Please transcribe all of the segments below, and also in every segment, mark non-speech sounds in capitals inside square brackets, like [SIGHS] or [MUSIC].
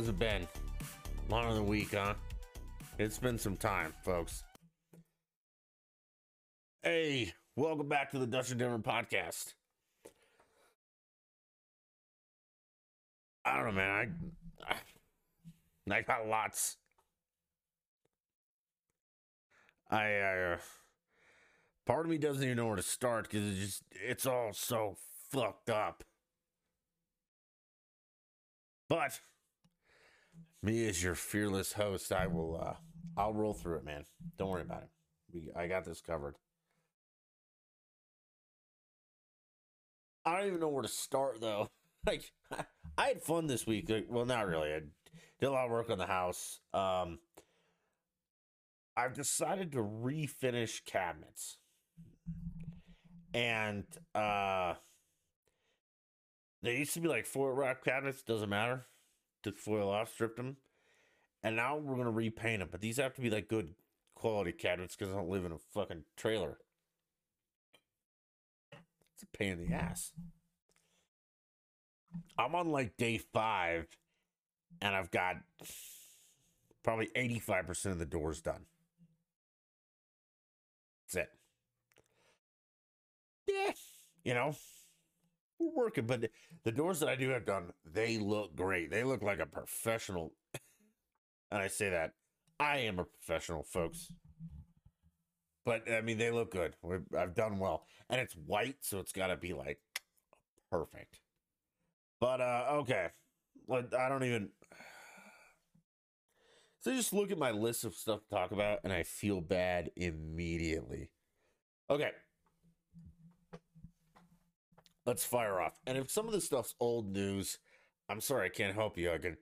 has it been? Longer than a week, huh? It's been some time, folks. Hey, welcome back to the Dutch in Denver podcast. I don't know, man. I I got lots. I uh, part of me doesn't even know where to start because it's just it's all so fucked up. But me as your fearless host, I will uh I'll roll through it, man. Don't worry about it. We I got this covered. I don't even know where to start though. [LAUGHS] Like I had fun this week. Like, well, not really. I did a lot of work on the house. Um I've decided to refinish cabinets. And uh they used to be like foil wrap cabinets, doesn't matter. Took foil off, stripped them. And now we're gonna repaint them. But these have to be like good quality cabinets because I don't live in a fucking trailer. It's a pain in the ass. I'm on like day five, and I've got probably 85% of the doors done. That's it. Yeah, you know, we're working, but the doors that I do have done, they look great. They look like a professional. and I say that I am a professional, folks. But I mean, they look good. We're, I've done well, and it's white, so it's got to be like perfect. But uh okay, like I don't even. So just look at my list of stuff to talk about, and I feel bad immediately. Okay. Let's fire off. And if some of this stuff's old news, I'm sorry I can't help you. I can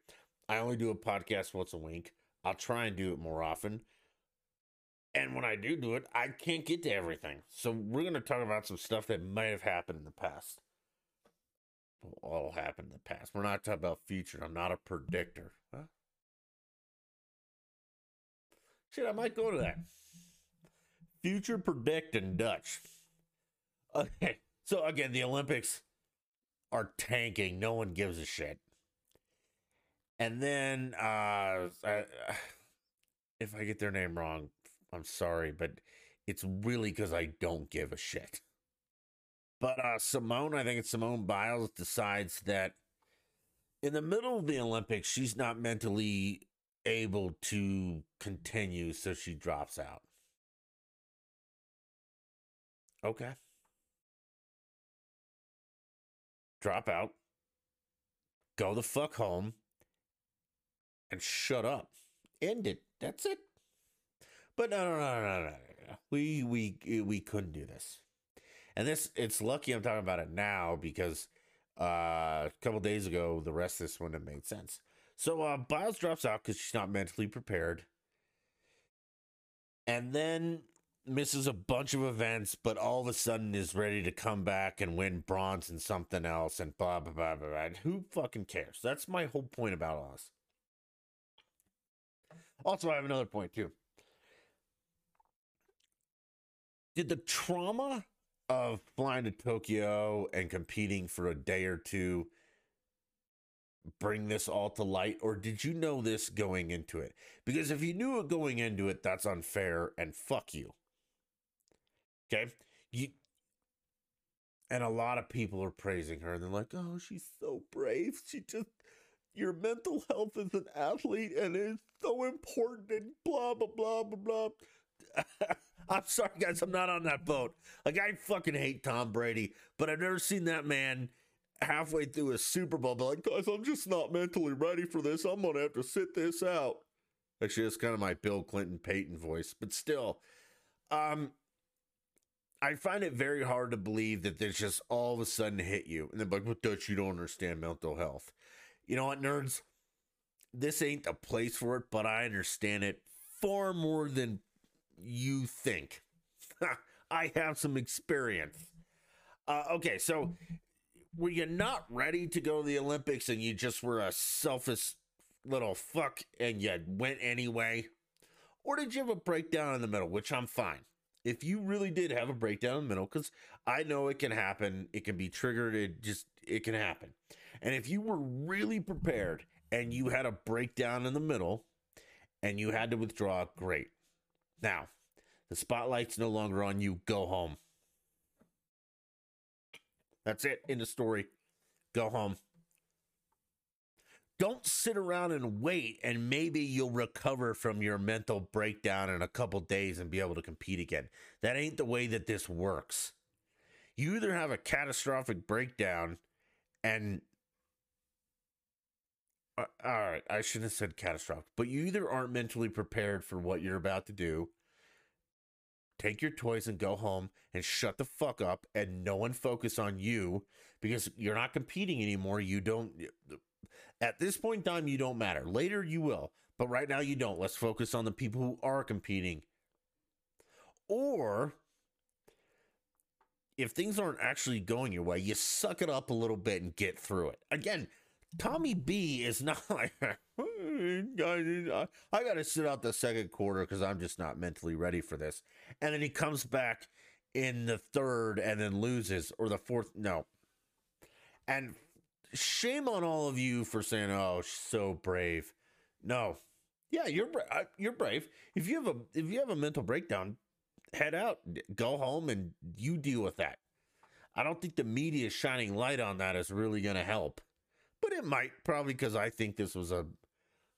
I only do a podcast once a week. I'll try and do it more often. And when I do do it, I can't get to everything. So we're going to talk about some stuff that might have happened in the past. All happened in the past. We're not talking about future. I'm not a predictor. Huh? Shit, I might go to that. Future predict in Dutch. Okay. So again, the Olympics are tanking. No one gives a shit. And then uh I, [SIGHS] if I get their name wrong, I'm sorry, but it's really because I don't give a shit. But uh, Simone, I think it's Simone Biles, decides that in the middle of the Olympics, she's not mentally able to continue, so she drops out. Okay. Drop out. Go the fuck home. And shut up. End it. That's it. But no, no, no, no, no, no. We we we couldn't do this. And this it's lucky I'm talking about it now because uh, a couple days ago the rest of this wouldn't have made sense. So uh, Biles drops out because she's not mentally prepared, and then misses a bunch of events, but all of a sudden is ready to come back and win bronze and something else and blah blah blah blah. blah. Who fucking cares? That's my whole point about this. Also, I have another point too. Did the trauma of flying to Tokyo and competing for a day or two bring this all to light or did you know this going into it because if you knew it going into it that's unfair and fuck you okay you and a lot of people are praising her and they're like oh she's so brave she just your mental health as an athlete and it's so important and blah blah blah blah blah [LAUGHS] I'm sorry, guys. I'm not on that boat. Like, I fucking hate Tom Brady, but I've never seen that man halfway through a Super Bowl be like, guys, I'm just not mentally ready for this. I'm going to have to sit this out. Actually, that's kind of my Bill Clinton Peyton voice, but still, um, I find it very hard to believe that this just all of a sudden hit you. And then, like, what Dutch, you don't understand mental health. You know what, nerds? This ain't the place for it, but I understand it far more than you think. [LAUGHS] I have some experience. Uh, okay, so were you not ready to go to the Olympics and you just were a selfish little fuck and you went anyway? Or did you have a breakdown in the middle, which I'm fine. If you really did have a breakdown in the middle, because I know it can happen, it can be triggered, it just it can happen. And if you were really prepared and you had a breakdown in the middle and you had to withdraw, great. Now, the spotlight's no longer on you. Go home. That's it in the story. Go home. Don't sit around and wait, and maybe you'll recover from your mental breakdown in a couple days and be able to compete again. That ain't the way that this works. You either have a catastrophic breakdown and uh, all right, I shouldn't have said catastrophic, but you either aren't mentally prepared for what you're about to do. Take your toys and go home and shut the fuck up and no one focus on you because you're not competing anymore. You don't at this point in time you don't matter. Later you will, but right now you don't. Let's focus on the people who are competing. Or if things aren't actually going your way, you suck it up a little bit and get through it. Again, Tommy B is not [LAUGHS] like, I got to sit out the second quarter because I'm just not mentally ready for this. And then he comes back in the third and then loses, or the fourth. No. And shame on all of you for saying, "Oh, she's so brave." No, yeah, you're bra- uh, you're brave. If you have a if you have a mental breakdown, head out, go home, and you deal with that. I don't think the media shining light on that is really going to help but it might probably because I think this was a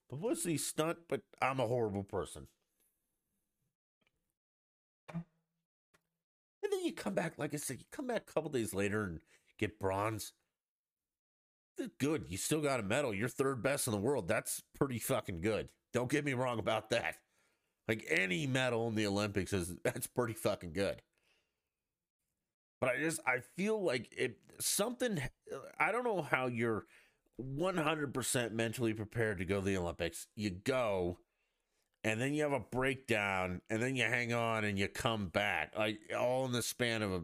publicity stunt, but I'm a horrible person. And then you come back, like I said, you come back a couple days later and get bronze. Good. You still got a medal. You're third best in the world. That's pretty fucking good. Don't get me wrong about that. Like any medal in the Olympics is [LAUGHS] that's pretty fucking good. But I just I feel like it something I don't know how you're 100% mentally prepared to go to the Olympics. You go, and then you have a breakdown, and then you hang on and you come back, like all in the span of a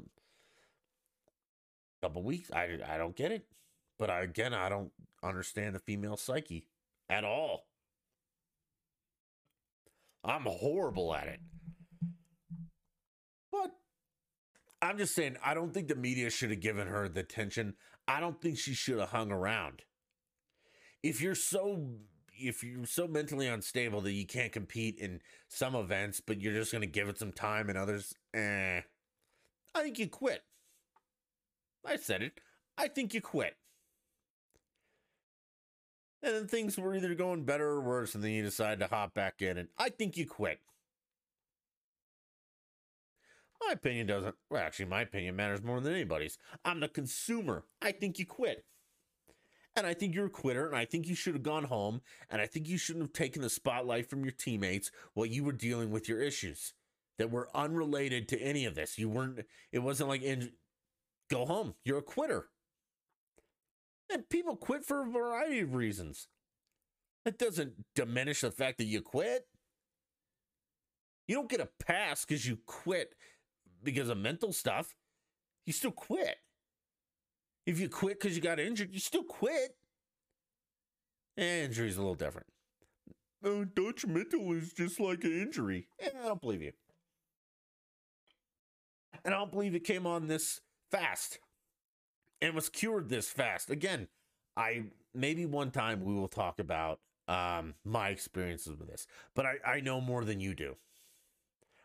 couple weeks. I, I don't get it. But I, again, I don't understand the female psyche at all. I'm horrible at it. But I'm just saying, I don't think the media should have given her the attention. I don't think she should have hung around if you're so if you're so mentally unstable that you can't compete in some events, but you're just going to give it some time and others, eh, I think you quit. I said it. I think you quit. And then things were either going better or worse, and then you decide to hop back in, and I think you quit. My opinion doesn't, well, actually, my opinion matters more than anybody's. I'm the consumer. I think you quit. And I think you're a quitter, and I think you should have gone home, and I think you shouldn't have taken the spotlight from your teammates while you were dealing with your issues that were unrelated to any of this. You weren't, it wasn't like, in, go home, you're a quitter. And people quit for a variety of reasons. That doesn't diminish the fact that you quit. You don't get a pass because you quit because of mental stuff. You still quit. If you quit because you got injured, you still quit. Eh, injury's a little different. Uh, detrimental is just like an injury. I don't believe you. And I don't believe it came on this fast and was cured this fast. Again, I maybe one time we will talk about um, my experiences with this, but I, I know more than you do.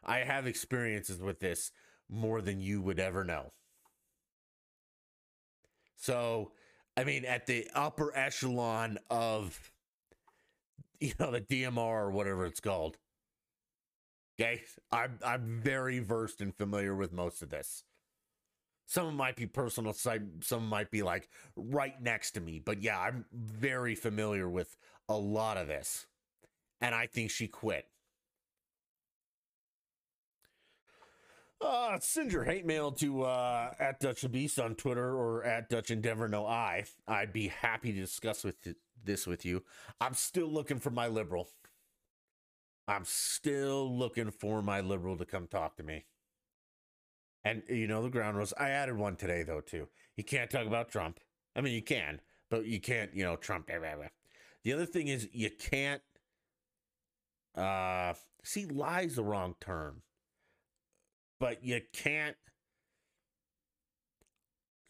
I have experiences with this more than you would ever know. So, I mean, at the upper echelon of, [LAUGHS] you know, the DMR or whatever it's called. Okay, I'm I'm very versed and familiar with most of this. Some might be personal, some might be like right next to me, but yeah, I'm very familiar with a lot of this. And I think she quit. Uh, send your hate mail to uh, at Dutch Beast on Twitter or at Dutch in Denver No I. I'd be happy to discuss with this with you. I'm still looking for my liberal. I'm still looking for my liberal to come talk to me. And you know the ground rules. I added one today though too. You can't talk about Trump. I mean, you can, but you can't. You know, Trump. Blah, blah, blah. The other thing is you can't. Uh, see, lie's the wrong term but you can't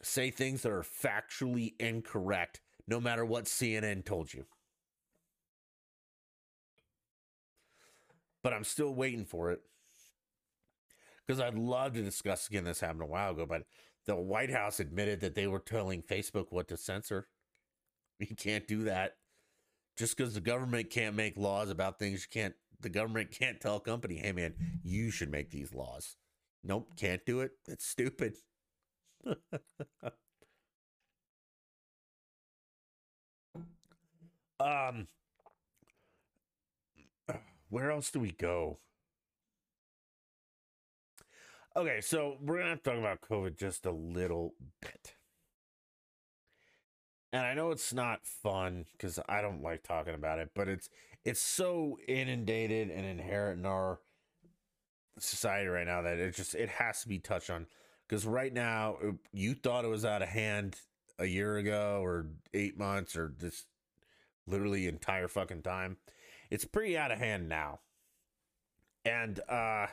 say things that are factually incorrect no matter what CNN told you. But I'm still waiting for it because I'd love to discuss again. This happened a while ago, but the White House admitted that they were telling Facebook what to censor. You can't do that just because the government can't make laws about things you can't the government can't tell a company hey man you should make these laws nope can't do it it's stupid [LAUGHS] um where else do we go okay so we're gonna have to talk about covid just a little bit. And I know it's not fun because I don't like talking about it, but it's it's so inundated and inherent in our society right now that it just it has to be touched on. Because right now uh, you thought it was out of hand a year ago or eight months or this literally entire fucking time. It's pretty out of hand now. And uh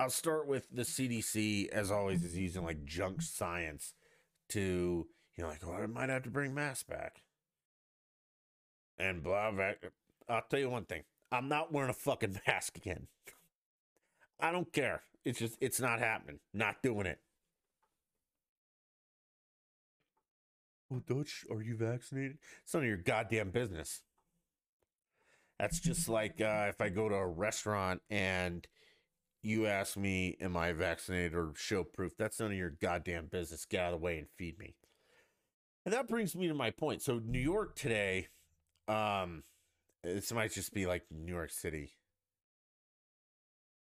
i'll start with the cdc as always is using like junk science to you know, like, well, I might have to bring masks back. And blah, blah. I'll tell you one thing. I'm not wearing a fucking [LAUGHS] mask again. I don't care. It's just, it's not happening. Not doing it. Oh, Dutch, are you vaccinated? It's none of your goddamn business. That's just like uh, if I go to a restaurant and you ask me, Am I vaccinated or show proof? That's none of your goddamn business. Get out of the way and feed me. And that brings me to my point. So New York today, um, this might just be like New York City.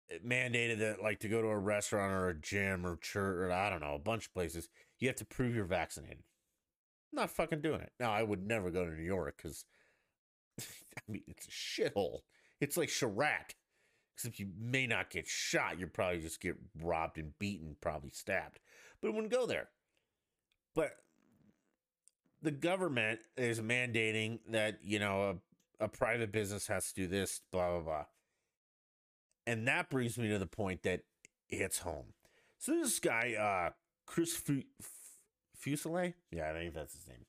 It mandated that like to go to a restaurant or a gym or church or I don't know, a bunch of places, you have to prove you're vaccinated. I'm not fucking doing it. Now I would never go to New York because [LAUGHS] I mean it's a shithole. It's like Chiraq. Except you may not get shot, You'll probably just get robbed and beaten, probably stabbed. But I wouldn't go there. But the government is mandating that you know a, a private business has to do this blah blah blah. And that brings me to the point that it's home. So this guy uh chris fuselier yeah i think that's his name.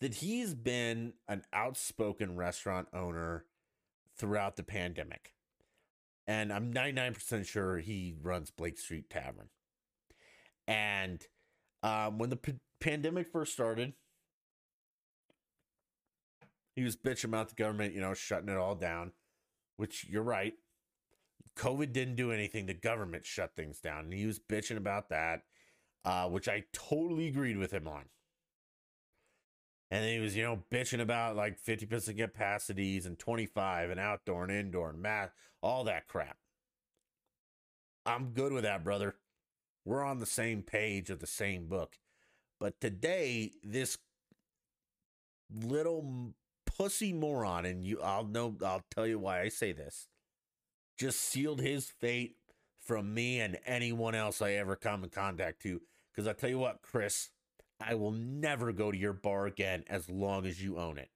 That he's been an outspoken restaurant owner throughout the pandemic and i'm 99% sure he runs blake street tavern and um, when the p- pandemic first started he was bitching about the government, you know, shutting it all down, which you're right. COVID didn't do anything. The government shut things down. And he was bitching about that, uh, which I totally agreed with him on. And he was, you know, bitching about like 50% capacities and 25 and outdoor and indoor and math, all that crap. I'm good with that, brother. We're on the same page of the same book. But today, this little pussy moron, and you I'll know I'll tell you why I say this. Just sealed his fate from me and anyone else I ever come in contact to. Because I tell you what, Chris, I will never go to your bar again as long as you own it.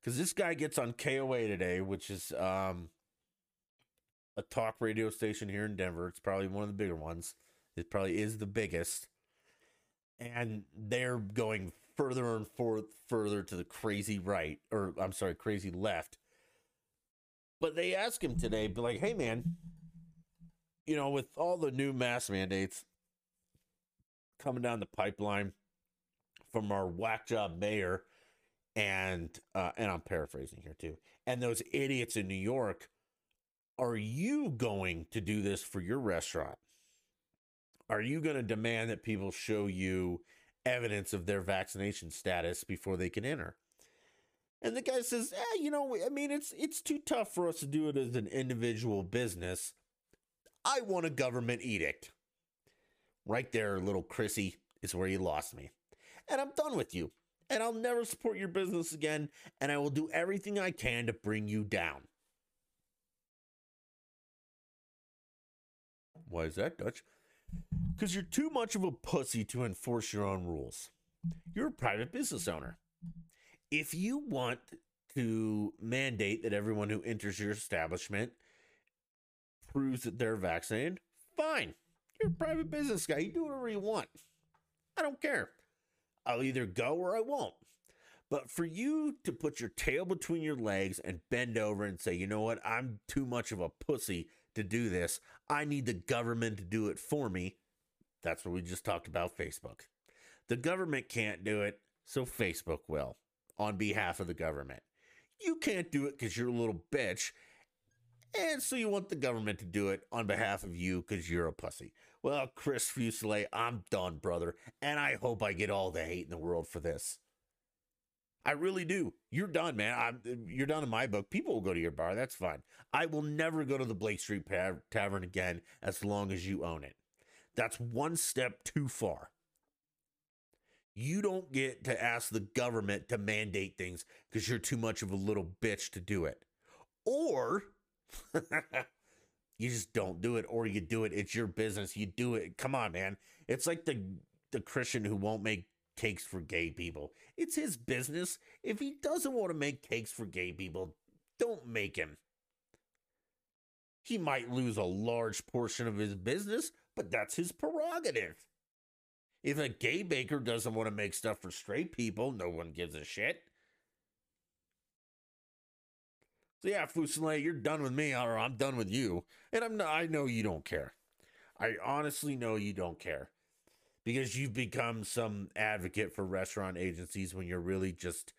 Because this guy gets on KOA today, which is um, a talk radio station here in Denver. It's probably one of the bigger ones. It probably is the biggest. And they're going further and forth, further to the crazy right, or I'm sorry, crazy left. But they ask him today, be like, hey man, you know, with all the new mask mandates coming down the pipeline from our whack job mayor, and uh, and I'm paraphrasing here too, and those idiots in New York, are you going to do this for your restaurant? Are you going to demand that people show you evidence of their vaccination status before they can enter. And the guy says, eh, you know, I mean, it's it's too tough for us to do it as an individual business. I want a government edict. Right there, little Chrissy, is where you lost me. And I'm done with you. And I'll never support your business again. And I will do everything I can to bring you down. Why is that, Dutch? Because you're too much of a pussy to enforce your own rules. You're a private business owner. If you want to mandate that everyone who enters your establishment proves that they're vaccinated, fine. You're a private business guy. You do whatever you want. I don't care. I'll either go or I won't. But for you to put your tail between your legs and bend over and say, you know what, I'm too much of a pussy to do this. I need the government to do it for me. That's what we just talked about Facebook. The government can't do it, so Facebook will on behalf of the government. You can't do it because you're a little bitch. And so you want the government to do it on behalf of you because you're a pussy. Well, Chris Fuselier, I'm done, brother. And I hope I get all the hate in the world for this. I really do. You're done, man. I'm, uh, you're done in my book. People will go to your bar. That's fine. I will never go to the Blake Street Tavern again as long as you own it. That's one step too far. You don't get to ask the government to mandate things because you're too much of a little bitch to do it. Or [LAUGHS] you just don't do it, or you do it. It's your business. You do it. Come on, man. It's like the the Christian who won't make cakes for gay people. It's his business. If he doesn't want to make cakes for gay people, don't make him. He might lose a large portion of his business, but that's his prerogative. If a gay baker doesn't want to make stuff for straight people, no one gives a shit. So yeah, Fuselier, you're done with me, or I'm done with you. And I'm not, I know you don't care. I honestly know you don't care because you've become some advocate for restaurant agencies when you're really just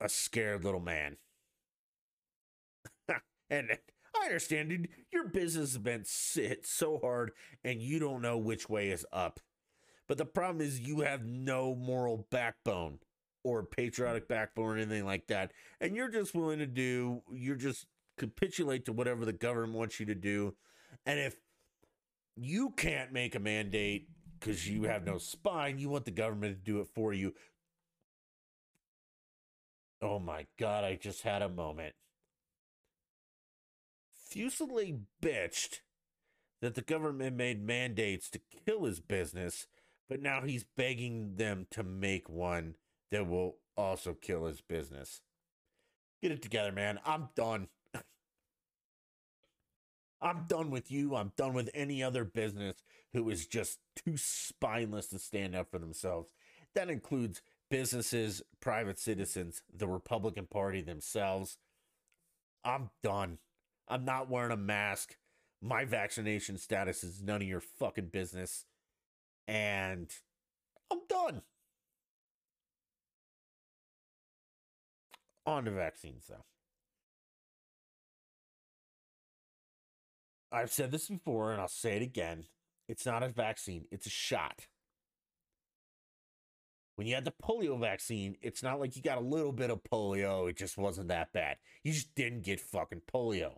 a scared little man. [LAUGHS] and I understand, dude. Your business has been hit so hard and you don't know which way is up. But the problem is you have no moral backbone or patriotic backbone or anything like that. And you're just willing to do, you're just capitulate to whatever the government wants you to do. And if you can't make a mandate because you have no spine. You want the government to do it for you. Oh my God, I just had a moment. Fuselier bitched that the government made mandates to kill his business, but now he's begging them to make one that will also kill his business. Get it together, man. I'm done. [LAUGHS] I'm done with you. I'm done with any other business who is just too spineless to stand up for themselves. That includes businesses, private citizens, the Republican Party themselves. I'm done. I'm not wearing a mask. My vaccination status is none of your fucking business. And I'm done. On to vaccines, though. I've said this before and I'll say it again. It's not a vaccine, it's a shot. When you had the polio vaccine, it's not like you got a little bit of polio. It just wasn't that bad. You just didn't get fucking polio.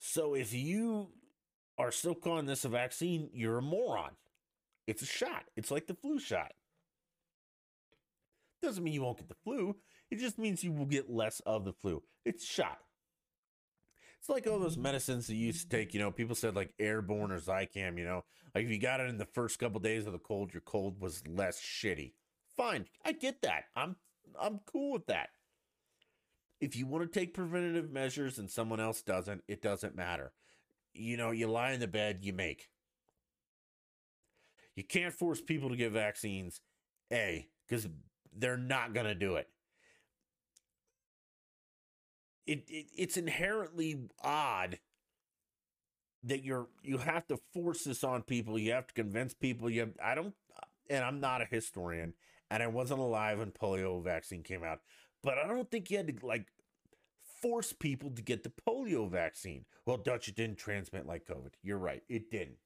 So if you are still calling this a vaccine, you're a moron. It's a shot. It's like the flu shot. Doesn't mean you won't get the flu. It just means you will get less of the flu. It's shot. It's like all those medicines that you used to take, you know, people said like airborne or Zicam, you know, like if you got it in the first couple of days of the cold, your cold was less shitty. Fine. I get that. I'm I'm cool with that. If you want to take preventative measures and someone else doesn't, it doesn't matter. You know, you lie in the bed, you make. You can't force people to get vaccines, A, because they're not going to do it it, it it's inherently odd that you're you have to force this on people. You have to convince people. You have, I don't, and I'm not a historian, and I wasn't alive when polio vaccine came out, but I don't think you had to like force people to get the polio vaccine. Well, Dutch, it didn't transmit like COVID. You're right, it didn't.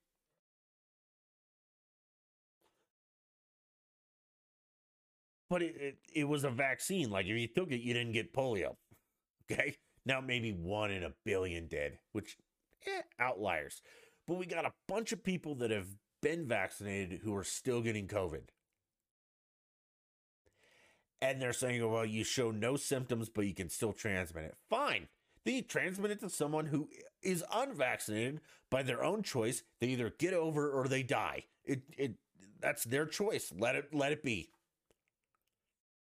But it, it, it was a vaccine. Like if you took it, you didn't get polio. Okay. Now maybe one in a billion did, which, eh, outliers. But we got a bunch of people that have been vaccinated who are still getting COVID. And they're saying, well, you show no symptoms, but you can still transmit it. Fine. They transmit it to someone who is unvaccinated by their own choice. They either get over or they die. It, it that's their choice. Let it let it be.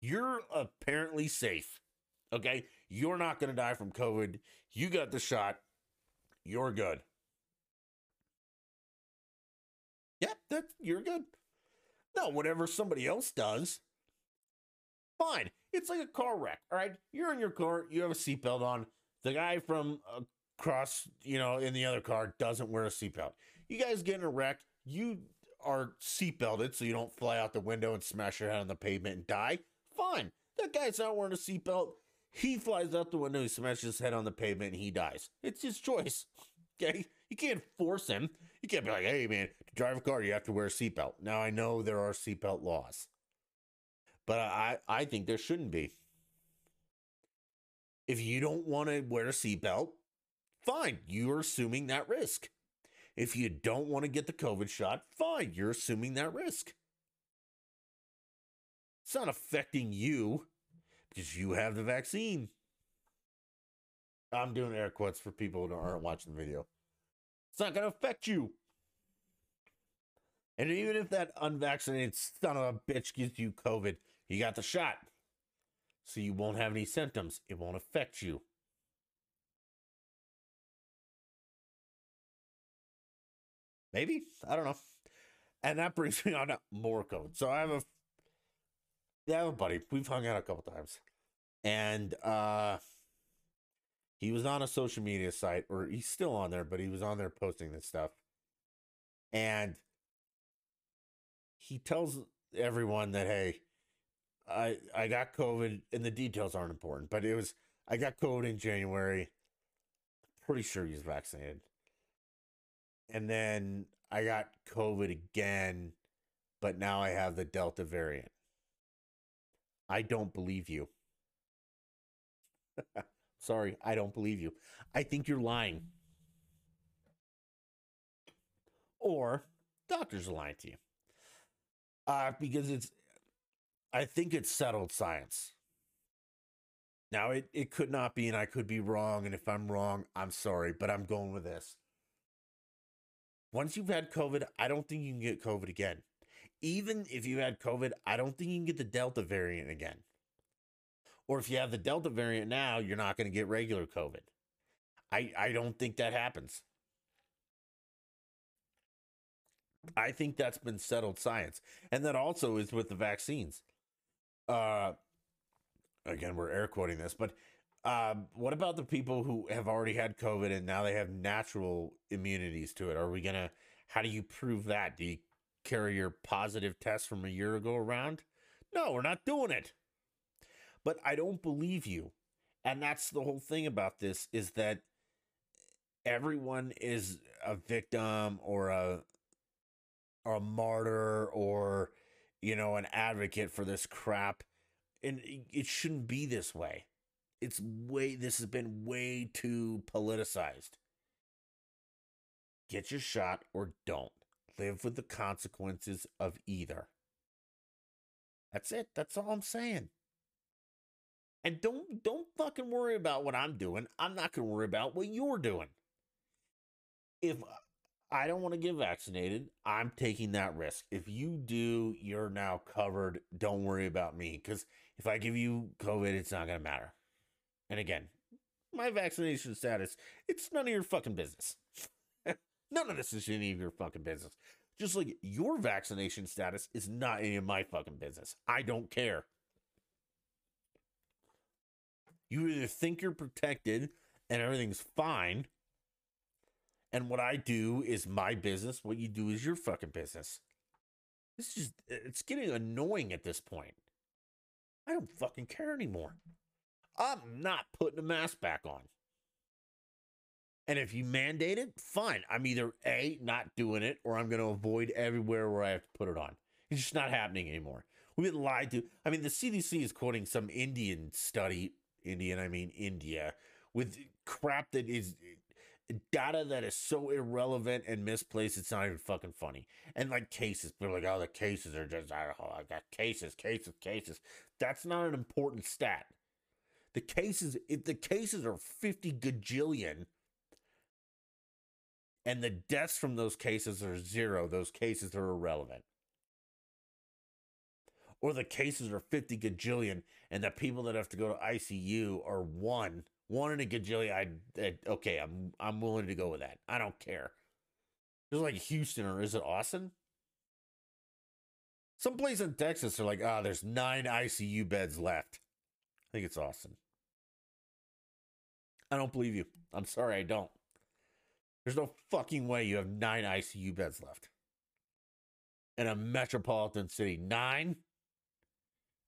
You're apparently safe. Okay? You're not going to die from COVID. You got the shot. You're good. Yep, that you're good. No, whatever somebody else does, fine. It's like a car wreck. All right, you're in your car, you have a seatbelt on. The guy from across, you know, in the other car doesn't wear a seatbelt. You guys get in a wreck. You are seatbelted so you don't fly out the window and smash your head on the pavement and die. Fine. That guy's not wearing a seatbelt. He flies out the window, he smashes his head on the pavement, and he dies. It's his choice. [LAUGHS] Okay? You can't force him. You can't be like, hey, man, to drive a car, you have to wear a seatbelt. Now, I know there are seatbelt laws, but I, I think there shouldn't be. If you don't want to wear a seatbelt, fine. You're assuming that risk. If you don't want to get the COVID shot, fine. You're assuming that risk. It's not affecting you because you have the vaccine. I'm doing air quotes for people who aren't watching the video. It's not going to affect you. And even if that unvaccinated son of a bitch gives you COVID, you got the shot. So you won't have any symptoms. It won't affect you. Maybe. I don't know. And that brings me on to more code. So I have a yeah, buddy. We've hung out a couple times. And uh he was on a social media site, or he's still on there, but he was on there posting this stuff. And he tells everyone that, hey, I I got COVID, and the details aren't important, but it was I got COVID in January. Pretty sure he's vaccinated. And then I got COVID again, but now I have the Delta variant. I don't believe you. [LAUGHS] Sorry, I don't believe you. I think you're lying. Or doctors are lying to you. Uh, because it's, I think it's settled science. Now, it, it could not be, and I could be wrong. And if I'm wrong, I'm sorry, but I'm going with this. Once you've had COVID, I don't think you can get COVID again. Even if you had COVID, I don't think you can get the Delta variant again. Or if you have the Delta variant now, you're not going to get regular COVID. I, I don't think that happens. I think that's been settled science. And that also is with the vaccines. Uh, again, we're air quoting this, but uh, what about the people who have already had COVID and now they have natural immunities to it? Are we going to, how do you prove that? Do you carry your positive test from a year ago around? No, we're not doing it. But I don't believe you. And that's the whole thing about this is that everyone is a victim or a or a martyr or you know an advocate for this crap and it shouldn't be this way it's way this has been way too politicized get your shot or don't live with the consequences of either that's it that's all i'm saying and don't don't fucking worry about what I'm doing. I'm not going to worry about what you're doing. If I don't want to get vaccinated, I'm taking that risk. If you do, you're now covered. Don't worry about me cuz if I give you COVID, it's not going to matter. And again, my vaccination status, it's none of your fucking business. None of this is any of your fucking business. Just like your vaccination status is not any of my fucking business. I don't care. You either think you're protected and everything's fine, and what I do is my business. What you do is your fucking business. It's just, uh, it's getting annoying at this point. I don't fucking care anymore. I'm not putting a mask back on. And if you mandate it, fine. I'm either A, not doing it, or I'm going to avoid everywhere where I have to put it on. It's just not happening anymore. We've been lied to. I mean, the CDC is quoting some Indian study Indian, I mean India, with crap that is eh, data that is so irrelevant and misplaced, it's not even fucking funny. And like cases, are like, oh, the cases are just, oh, I got cases, cases, cases. That's not an important stat. The cases, if the cases are 50 gajillion and the deaths from those cases are zero, those cases are irrelevant. or the cases are 50 gajillion and the people that have to go to ICU are one, one in a gajillion, I, I okay, I'm I'm willing to go with that. I don't care. Just like Houston or is it Austin? Some place in Texas they're like, ah, oh, there's nine ICU beds left. I think it's Austin. I don't believe you. I'm sorry, I don't. There's no fucking way you have nine ICU beds left in a metropolitan city. Nine?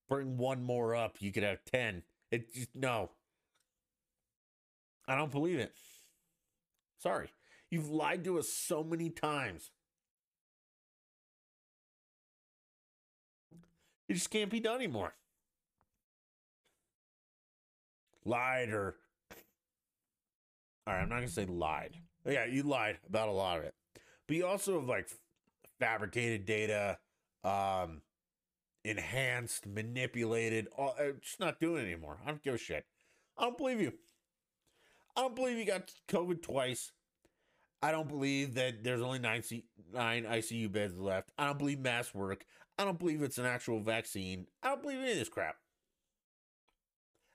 Bring one more up. You could have 10. It just, no. I don't believe it. Sorry. You've lied to us so many times. It just can't be done anymore. Lied or. All right, I'm not going to say lied. Yeah, you lied about a lot of it. But you also have like fabricated data, um, enhanced, manipulated. All, uh, just not doing it anymore. I don't give a shit. I don't believe you. I don't believe you got COVID twice. I don't believe that there's only nine, C- nine ICU beds left. I don't believe mass work. I don't believe it's an actual vaccine. I don't believe any of this crap.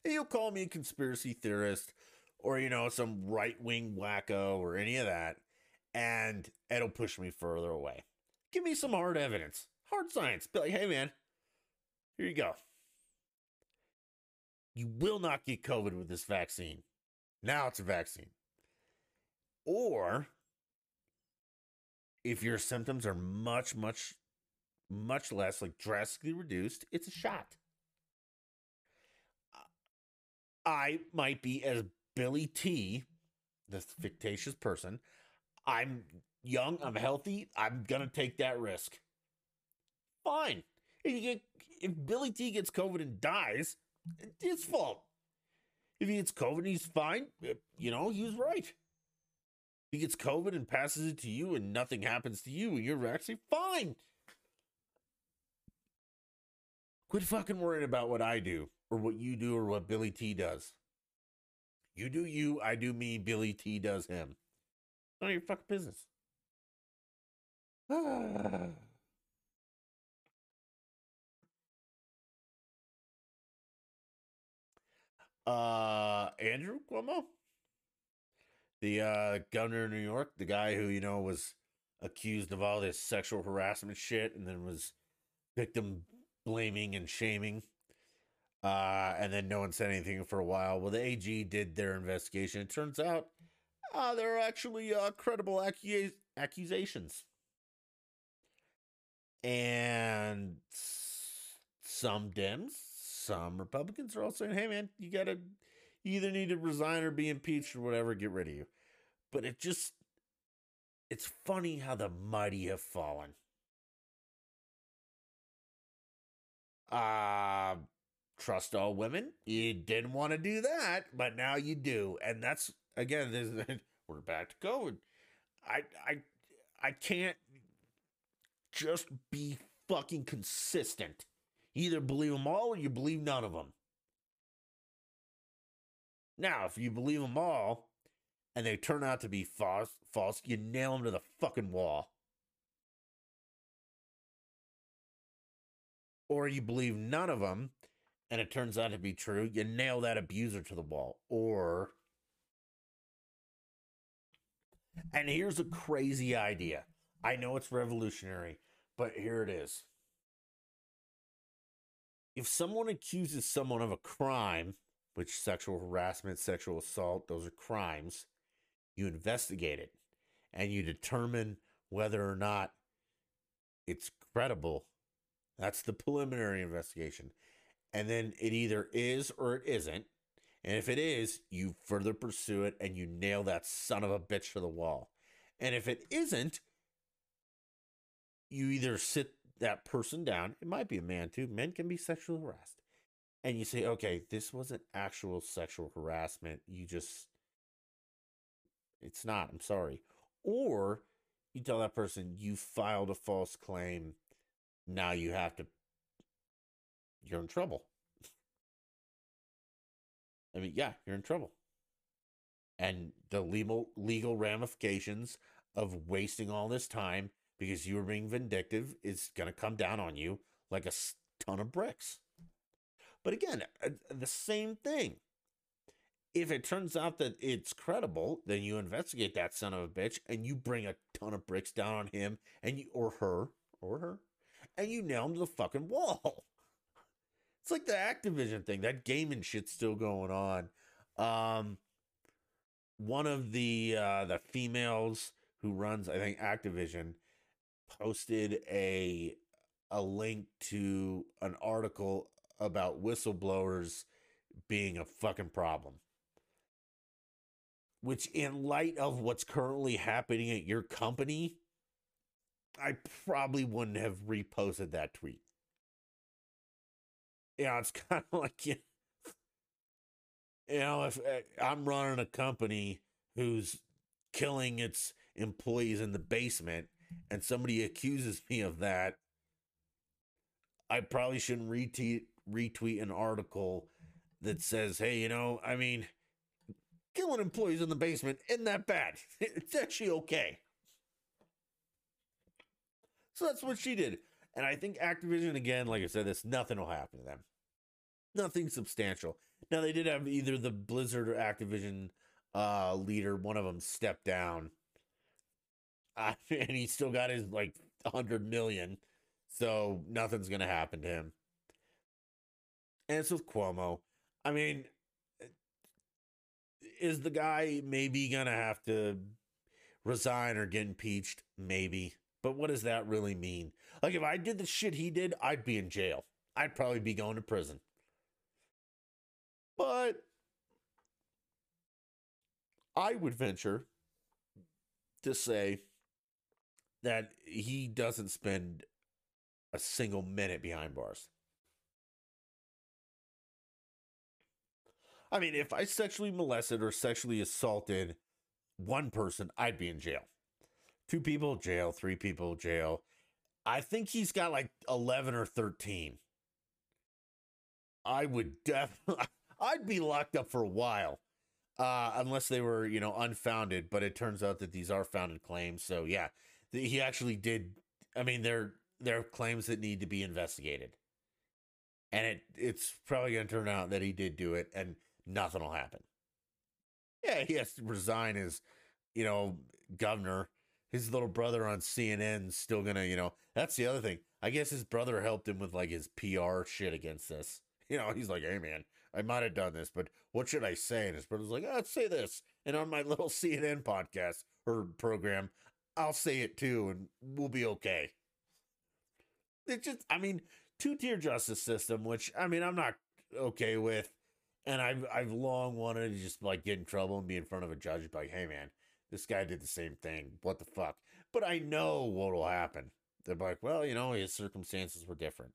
And you'll call me a conspiracy theorist or, you know, some right wing wacko or any of that, and it'll push me further away. Give me some hard evidence, hard science. Be like, hey, man, here you go. You will not get COVID with this vaccine. Now it's a vaccine. Or if your symptoms are much, much, much less, like drastically reduced, it's a shot. I might be as Billy T, this fictitious person. I'm young, I'm healthy, I'm gonna take that risk. Fine. If, get, if Billy T gets COVID and dies, it's his fault. If he gets COVID and he's fine, eh, you know, he was right. If he gets COVID and passes it to you and nothing happens to you and you're actually fine. Quit fucking worrying about what I do or what you do or what Billy T does. You do you, I do me, Billy T does him. None of your fucking business. [SIGHS] uh Andrew Cuomo, the uh governor of New York, the guy who you know was accused of all this sexual harassment shit and then was victim blaming and shaming. Uh, and then no one said anything for a while. Well, the AG did their investigation. It turns out uh, there are actually uh, credible accu- accusations. And some Dems, some Republicans are all saying, hey, man, you got to either need to resign or be impeached or whatever, get rid of you. But it just, it's funny how the mighty have fallen. Uh, trust all women. You didn't want to do that, but now you do. And that's, again, [LAUGHS] this, we're back to COVID. I, I, I can't just be fucking consistent. Either believe them all or you believe none of them. Now, if you believe them all and they turn out to be false, false, you nail them to the fucking wall. Or you believe none of them and it turns out to be true, you nail that abuser to the wall. Or and here's a crazy idea. I know it's revolutionary, but here it is. If someone accuses someone of a crime, which sexual harassment, sexual assault, those are crimes, you investigate it and you determine whether or not it's credible. That's the preliminary investigation. And then it either is or it isn't. And if it is, you further pursue it and you nail that son of a bitch to the wall. And if it isn't, you either sit that person down. It might be a man too. Men can be sexually harassed. And you say, okay, this wasn't actual sexual harassment. You just, it's not. I'm sorry. Or you tell that person, you filed a false claim. Now you have to, you're in trouble. I mean, yeah, you're in trouble. And the legal legal ramifications of wasting all this time because you were being vindictive is going to come down on you like a ton of bricks. But again, uh, the same thing. If it turns out that it's credible, then you investigate that son of a bitch and you bring a ton of bricks down on him and you or her or her and you nail him to the fucking wall. It's like the Activision thing. That gaming shit's still going on. Um, one of the uh, the females who runs, I think, Activision, posted a a link to an article about whistleblowers being a fucking problem. Which, in light of what's currently happening at your company, I probably wouldn't have reposted that tweet yeah, it's [LAUGHS] kind of like you, you know, if uh, I'm running a company who's killing its employees in the basement and somebody accuses me of that, I probably shouldn't retweet retweet an article that says, "Hey, you know, I mean, killing employees in the basement isn't that bad. [LAUGHS] It's actually okay." So that's what she did. And I think Activision, again, like I said, this nothing will happen to them. Nothing substantial. Now they did have either the Blizzard or Activision uh, leader, one of them stepped down, uh, [LAUGHS] and he still got his like hundred million. So nothing's gonna happen to him. And it's with Cuomo. I mean, is the guy maybe gonna have to resign or get impeached? Maybe. But what does that really mean? Like, if I did the shit he did, I'd be in jail. I'd probably be going to prison. But I would venture to say that he doesn't spend a single minute behind bars. I mean, if I sexually molested or sexually assaulted one person, I'd be in jail two people jail, three people jail. I think he's got like 11 or 13. I would definitely, [LAUGHS] I'd be locked up for a while, uh, unless they were, you know, unfounded. But it turns out that these are founded claims. So yeah, he actually did. I mean, they're they're claims that need to be investigated, and it it's probably going to turn out that he did do it, and nothing will happen. Yeah, he has to resign as, you know, governor his little brother on CNN still gonna, you know, that's the other thing. I guess his brother helped him with like his PR shit against this. [LAUGHS] You know, he's like, hey man, I might have done this, but what should I say? And his brother's like, oh, say this. And on my [LAUGHS] little CNN podcast or program, I'll say it too, and we'll be okay. It just, I mean, two tier justice system, which I mean, I'm not okay with. And I've I've long wanted to just like get in trouble and be in front of a judge, like, hey man, this guy did the same thing. What the fuck? But I know what will happen. They're like, well, you know, his circumstances were different.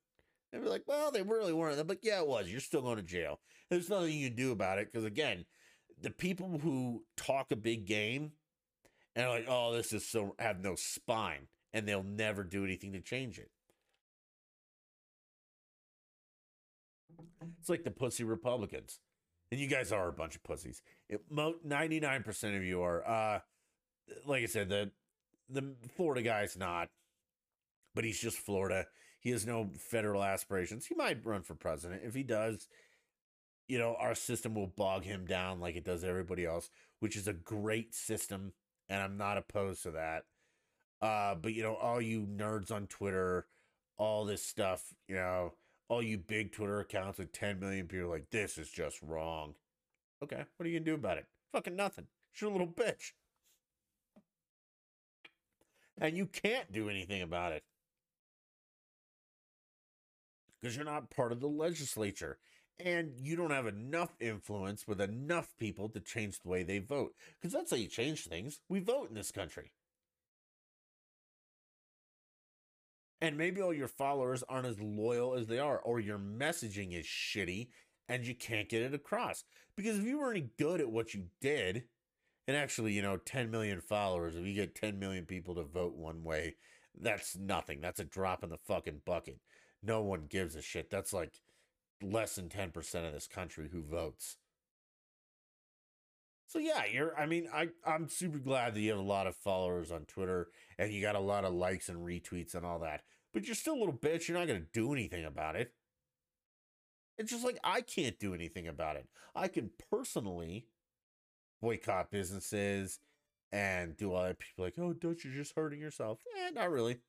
And we're like, well, they really weren't. They're like, yeah, it was. You're still going to jail. There's nothing you can do about it. Because again, the people who talk a big game and are like, oh, this is so, have no spine. And they'll never do anything to change it. It's like the pussy Republicans and you guys are a bunch of pussies. Ninety nine percent of you are. Uh, like I said, the the Florida guy's not, but he's just Florida. He has no federal aspirations. He might run for president. If he does, you know, our system will bog him down like it does everybody else, which is a great system, and I'm not opposed to that. Uh, but you know, all you nerds on Twitter, all this stuff, you know, all you big Twitter accounts with 10 million people like, this is just wrong. Okay, what are you gonna do about it? Fucking nothing. You're a little bitch. And you can't do anything about it. Because you're not part of the legislature. And you don't have enough influence with enough people to change the way they vote. Because that's how you change things. We vote in this country. And maybe all your followers aren't as loyal as they are, or your messaging is shitty and you can't get it across. Because if you were any good at what you did, and actually, you know, 10 million followers, if you get 10 million people to vote one way, that's nothing. That's a drop in the fucking bucket. No one gives a shit. That's like less than 10% of this country who votes. So yeah, you're I mean, I I'm super glad that you have a lot of followers on Twitter and you got a lot of likes and retweets and all that. But you're still a little bitch. You're not going to do anything about it. It's just like I can't do anything about it. I can personally boycott businesses and do all that. People like, oh, don't you just hurting yourself? Eh, not really.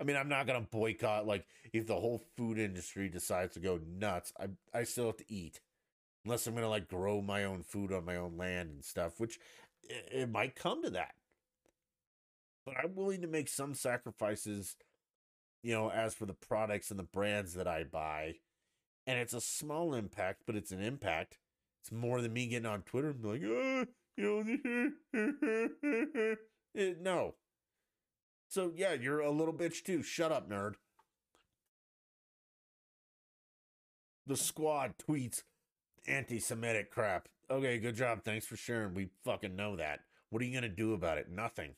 I mean, I'm not gonna boycott like if the whole food industry decides to go nuts. I I still have to eat, unless I'm gonna like grow my own food on my own land and stuff, which it, it might come to that. But I'm willing to make some sacrifices, you know, as for the products and the brands that I buy. And it's a small impact, but it's an impact. It's more than me getting on Twitter and be like, oh, you know, it, [LAUGHS] eh, no. So yeah, you're a little bitch too. Shut up, nerd. The squad tweets anti-Semitic crap. Okay, good job. Thanks for sharing. We fucking know that. What are you gonna do about it? Nothing.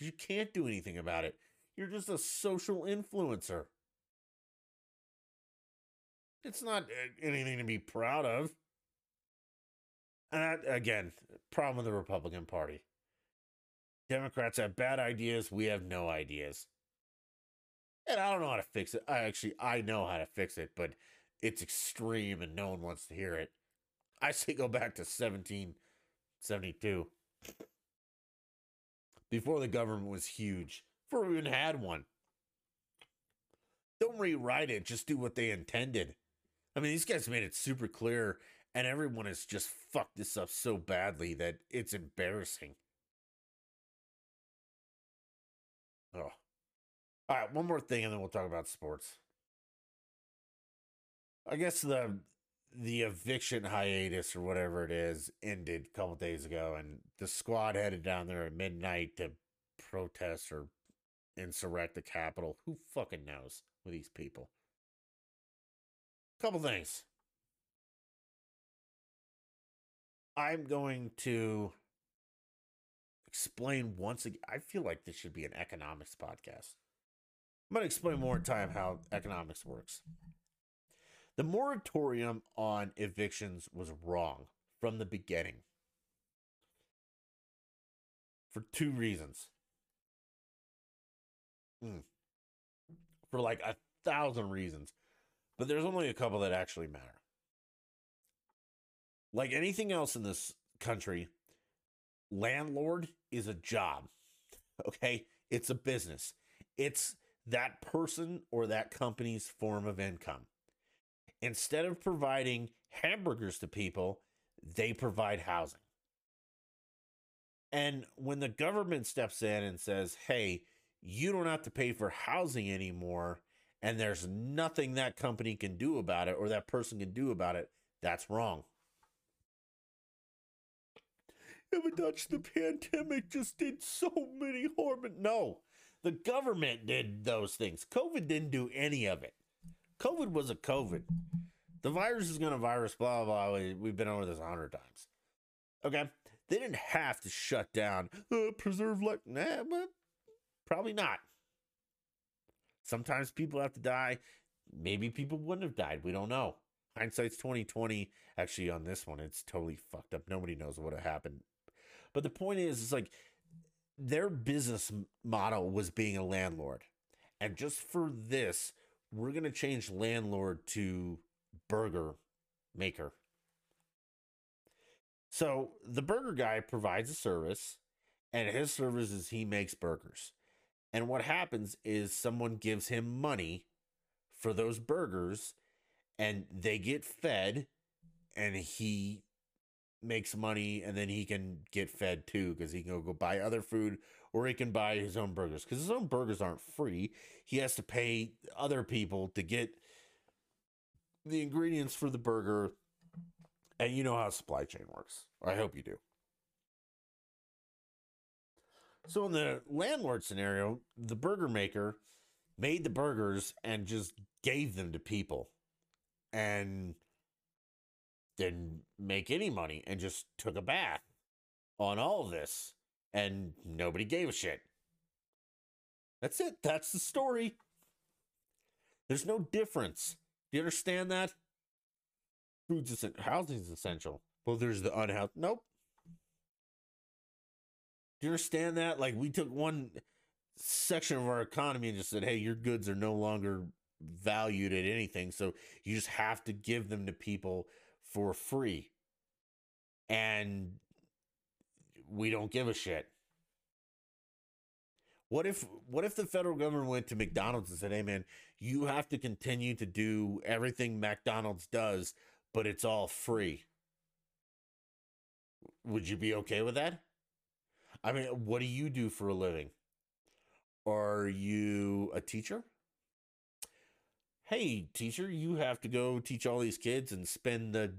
You can't do anything about it. You're just a social influencer. It's not uh, anything to be proud of. And that, again, problem with the Republican Party. Democrats have bad ideas. We have no ideas. And I don't know how to fix it. I actually, I know how to fix it, but it's extreme and no one wants to hear it. I say go back to 1772 before the government was huge, before we even had one. Don't rewrite it, just do what they intended. I mean, these guys made it super clear, and everyone has just fucked this up so badly that it's embarrassing. Oh. All right, one more thing, and then we'll talk about sports. I guess the the eviction hiatus or whatever it is ended a couple days ago, and the squad headed down there at midnight to protest or insurrect the Capitol. Who fucking knows with these people? Couple things. I'm going to explain once again. I feel like this should be an economics podcast. I'm going to explain more in time how economics works. The moratorium on evictions was wrong from the beginning for two reasons. Mm. For like a thousand reasons, but there's only a couple that actually matter. Like anything else in this country, landlord is a job. [LAUGHS] Okay? It's a business. It's that person or that company's form of income instead of providing hamburgers to people, they provide housing. And when the government steps in and says, hey, you don't have to pay for housing anymore, and there's nothing that company can do about it or that person can do about it, that's wrong. But Dutch, the pandemic just did so many horrible. No, the government did those things. COVID didn't do any of it. COVID was a COVID. The virus is going to virus, blah, blah, blah. We've been over this a hundred times. Okay. They didn't have to shut down, uh, preserve life. Nah, but probably not. Sometimes people have to die. Maybe people wouldn't have died. We don't know. Hindsight's 2020. Actually, on this one, it's totally fucked up. Nobody knows what happened. But the point is, it's like their business model was being a landlord. And just for this, we're going to change landlord to burger maker. So the burger guy provides a service, and his service is he makes burgers. And what happens is someone gives him money for those burgers, and they get fed, and he makes money, and then he can get fed too because he can go buy other food or he can buy his own burgers because his own burgers aren't free. He has to pay other people to get the ingredients for the burger, and you know how supply chain works. I hope you do. So in the landlord scenario, the burger maker made the burgers and just gave them to people and didn't make any money and just took a bath on all this and nobody gave a shit. That's it. That's the story. There's no difference. Do you understand that? Food's essential. Housing's essential. Well, there's the unhealthy. Nope. Do you understand that? Like we took one section of our economy and just said, "Hey, your goods are no longer valued at anything. So you just have to give them to people for free. And we don't give a shit. What if what if the federal government went to McDonald's and said, "Hey man, you have to continue to do everything McDonald's does, but it's all free." Would you be okay with that? I mean, what do you do for a living? Are you a teacher? Hey, teacher, you have to go teach all these kids and spend the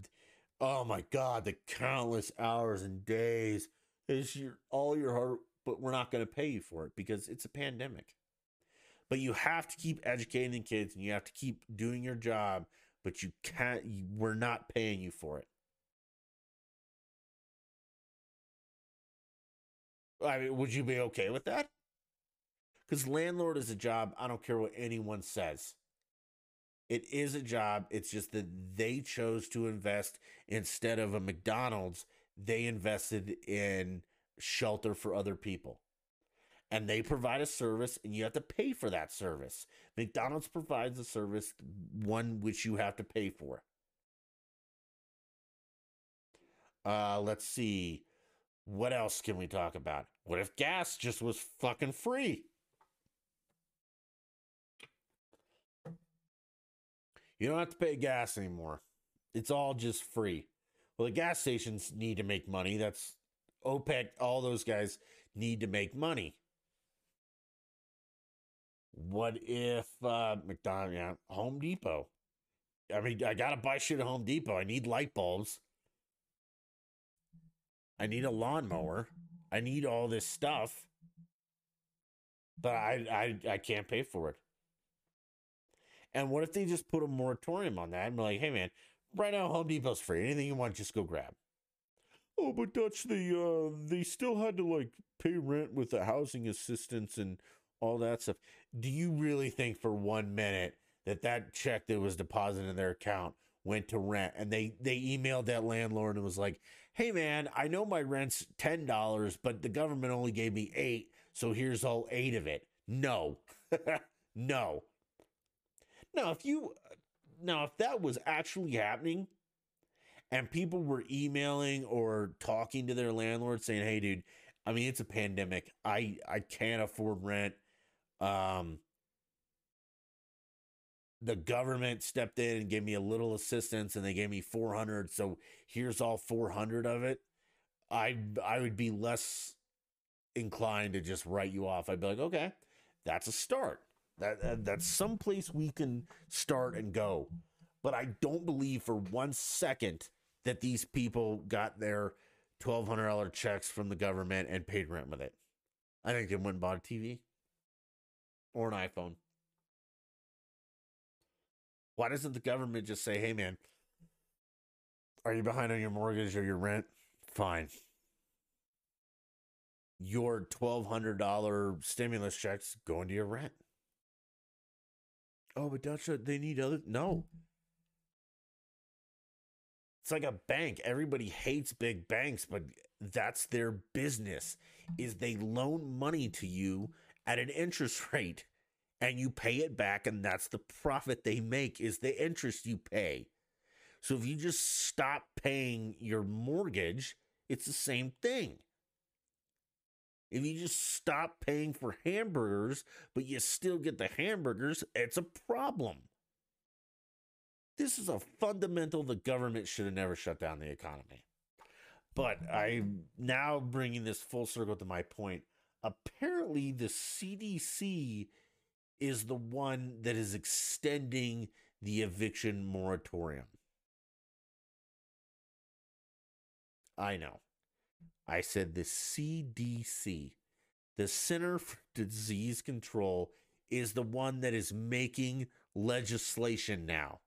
oh my god, the countless hours and days is your all your hard but we're not going to pay you for it because it's a pandemic. But you have to keep educating the kids and you have to keep doing your job, but you can't, we're not paying you for it. I mean, would you be okay with that? Because landlord is a job, I don't care what anyone says. It is a job. It's just that they chose to invest instead of a McDonald's, they invested in shelter for other people. And they provide a service and you have to pay for that service. McDonald's provides a service, one which you have to pay for. Uh, let's see. What else can we talk about? What if gas just was fucking free? You don't have to pay gas anymore. It's all just free. Well, the gas stations need to make money. That's OPEC, all those guys need to make money. What if uh, McDonald, yeah, Home Depot? I mean, I gotta buy shit at Home Depot. I need light bulbs. I need a lawnmower. I need all this stuff, but I I I can't pay for it. And what if they just put a moratorium on that and be like, hey man, right now Home Depot's free. Anything you want, just go grab. Oh, but Dutch, the uh, they still had to like pay rent with the housing assistance and all that stuff. Do you really think for one minute that that check that was deposited in their account went to rent and they they emailed that landlord and was like, "Hey man, I know my rent's ten dollars, but the government only gave me eight, so here's all eight of it." No, [LAUGHS] no. Now, if you now if that was actually happening, and people were emailing or talking to their landlord saying, "Hey, dude, I mean, it's a pandemic. I I can't afford rent. Um, the government stepped in and gave me a little assistance, and they gave me four hundred. So here's all four hundred of it. I I would be less inclined to just write you off. I'd be like, okay, that's a start. That, that that's some place we can start and go. But I don't believe for one second that these people got their $1,200 checks from the government and paid rent with it. I think they went and bought a TV or an iPhone. Why doesn't the government just say, hey, man, are you behind on your mortgage or your rent? Fine. Your $1,200 stimulus checks go into your rent. Oh, but Dutch, they need other. No, it's like a bank. Everybody hates big banks, but that's their business is they loan money to you at an interest [LAUGHS] rate and you pay it back and that's the profit they make is the interest you pay. So if you just stop paying your mortgage, it's the same thing. If you just stop paying for hamburgers, but you still get the hamburgers, it's a problem. This is a fundamental the government should have never shut down the economy. But I'm now bringing this full circle to my point. Apparently, the CDC is the one that is extending the eviction moratorium. I know. I said the CDC, the Center for Disease Control, is the one that is making legislation now.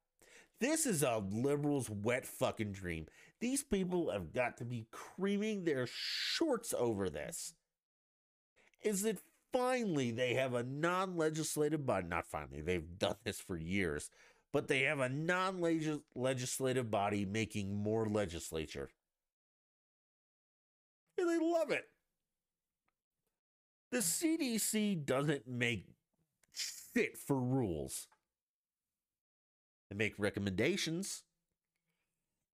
This is a liberal's wet fucking dream. These people have got to be creaming their shorts over this. Is it finally they have a non legislative body? Not finally, they've done this for years, but they have a non legislative body making more legislature. And they love it. The CDC doesn't make shit for rules. They make recommendations.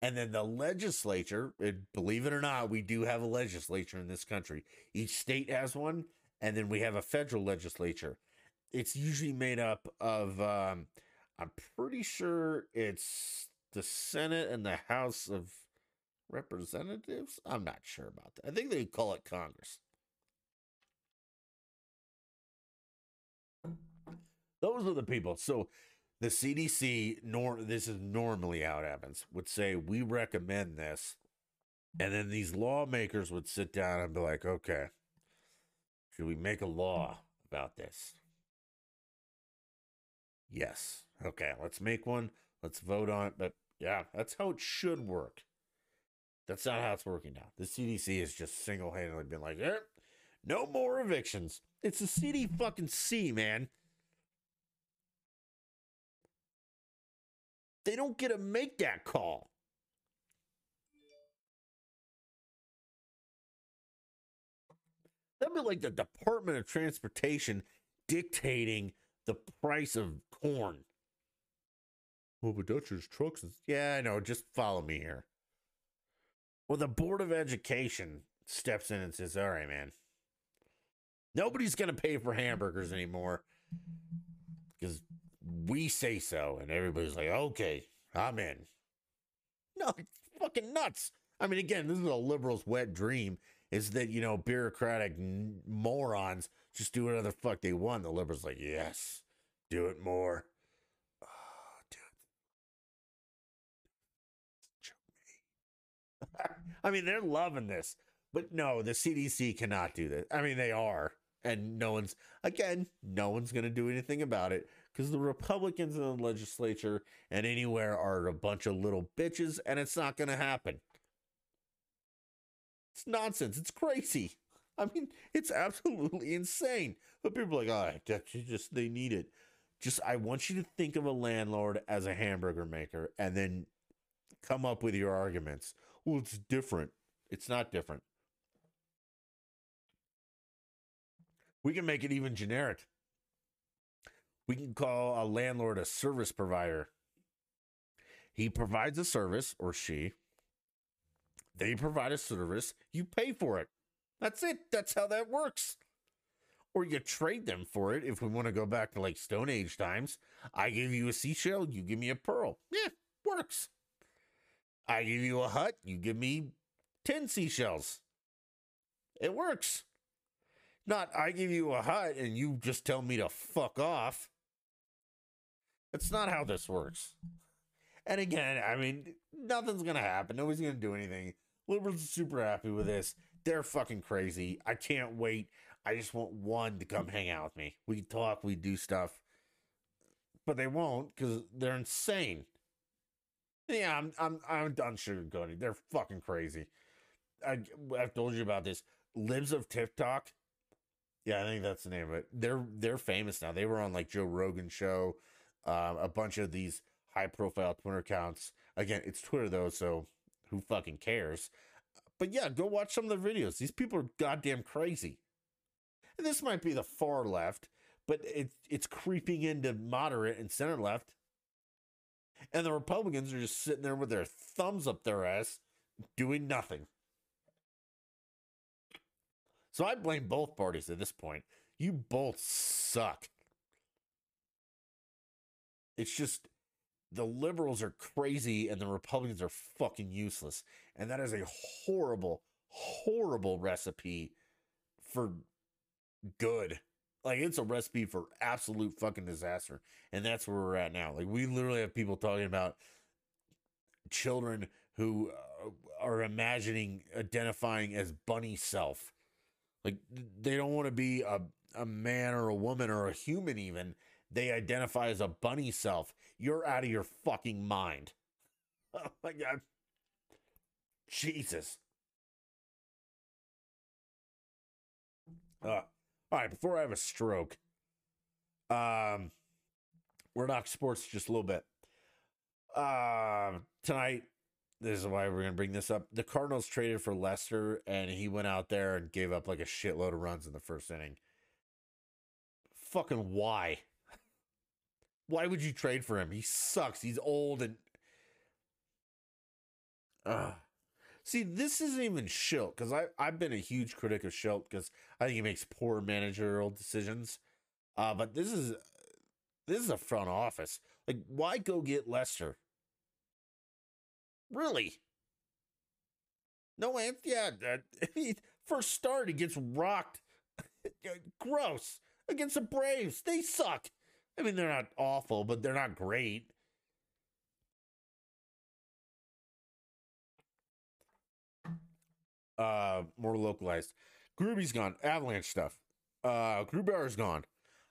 And then the legislature, believe it or not, we do have a legislature in this country. Each state has one, and then we have a federal legislature. It's usually made up of, um, I'm pretty sure it's the Senate and the House of Representatives. I'm not sure about that. I think they call it Congress. Those are the people. So the CDC, nor this is normally how it happens, would say we recommend this, and then these lawmakers would sit down and be like, okay, should we make a law about this? Yes. Okay, let's make one. Let's vote on it. But yeah, that's how it should work. That's not how it's working now. The CDC has just single handedly been like, eh, no more evictions. It's the CD fucking C, man. They don't get to make that call. Like the Department of Transportation dictating the price of corn. Well, but that's just trucks. Yeah, I know. Just follow me here. Well, the Board of Education steps in and says, all right, man, nobody's going to pay for hamburgers anymore because we say so. And everybody's like, okay, I'm in. [LAUGHS] No, it's fucking nuts. I mean, again, this is a liberal's wet dream is that, you know, bureaucratic morons just do whatever the fuck they want. The liberals like, yes, do it more. Oh, dude. [LAUGHS] I mean, they're loving this. But no, the CDC cannot do this. I mean, they are. And no one's, again, no one's going to do anything about it because the Republicans in the legislature and anywhere are a bunch of little bitches, and it's not going to happen. It's nonsense. It's crazy. I mean, it's absolutely insane. But people are like, oh, that's just, they need it. Just, I want you to think of a landlord as a hamburger maker and then come up with your arguments. Well, it's different. It's not different. We can make it even generic. We can call a landlord a service provider. He provides a service, or she. They provide a service. You pay for it. That's it. That's how that works. Or you trade them for it if we want to go back to like Stone Age times. I give you a seashell, you give me a pearl. Yeah, works. I give you a hut, you give me 10 seashells. It works. Not I give you a hut and you just tell me to fuck off. That's not how this works. And again, I mean, nothing's gonna happen. Nobody's gonna do anything. Liberals are super happy with this. They're fucking crazy. I can't wait. I just want one to come hang out with me. We talk, we do stuff, but they won't because they're insane. Yeah, I'm I'm I'm done sugarcoating. They're fucking crazy. I I've told you about this. Libs of TikTok. Yeah, I think that's the name of it. They're they're famous now. They were on like Joe Rogan show, um, a bunch of these high profile Twitter accounts. Again, it's Twitter though, so who fucking cares? But yeah, go watch some of the videos. These people are goddamn crazy. And this might be the far left, but it's it's creeping into moderate and center left. And the Republicans are just sitting there with their thumbs up their ass, doing nothing. So I blame both parties at this point. You both suck. It's just the liberals are crazy and the Republicans are fucking useless. And that is a horrible, horrible recipe for good. Like it's a recipe for absolute fucking disaster. And that's where we're at now. Like we literally have people talking about children who uh, are imagining identifying as bunny self. Like they don't want to be a a man or a woman or a human even. They identify as a bunny self. You're out of your fucking mind. [LAUGHS] Oh my god. Jesus. Uh, all right, before I have a stroke, um, we're not sports just a little bit. Uh, tonight, this is why we're gonna bring this up. The Cardinals traded for Lester, and he went out there and gave up like a shitload of runs in the first inning. Fucking why? Why would you trade for him? He sucks. He's old and. Uh. See, this isn't even Shildt because I I've been a huge critic of Shildt because I think he makes poor managerial decisions. Uh, but this is this is a front office. Like, why go get Lester? Really? No, Ant. Yeah, first [LAUGHS] start he gets rocked. [LAUGHS] Gross against the Braves. They suck. I mean, they're not awful, but they're not great. Uh, more localized. Gruby's gone. Avalanche stuff. Uh, Grubauer's gone.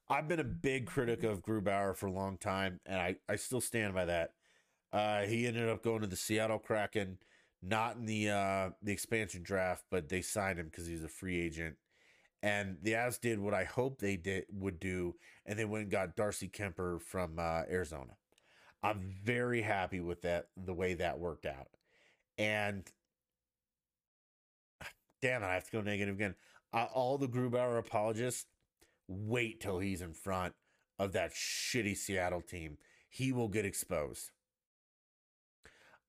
I've been a big critic of Grubauer for a long time, and I, I still stand by that. Uh, he ended up going to the Seattle Kraken, not in the uh, the expansion draft, but they signed him because he's a free agent. And the Avs did what I hope they did would do, and they went and got Darcy Kuemper from uh, Arizona. I'm very happy with that, the way that worked out. And damn it, I have to go negative again. Uh, all the Grubauer apologists wait till he's in front of that shitty Seattle team. He will get exposed.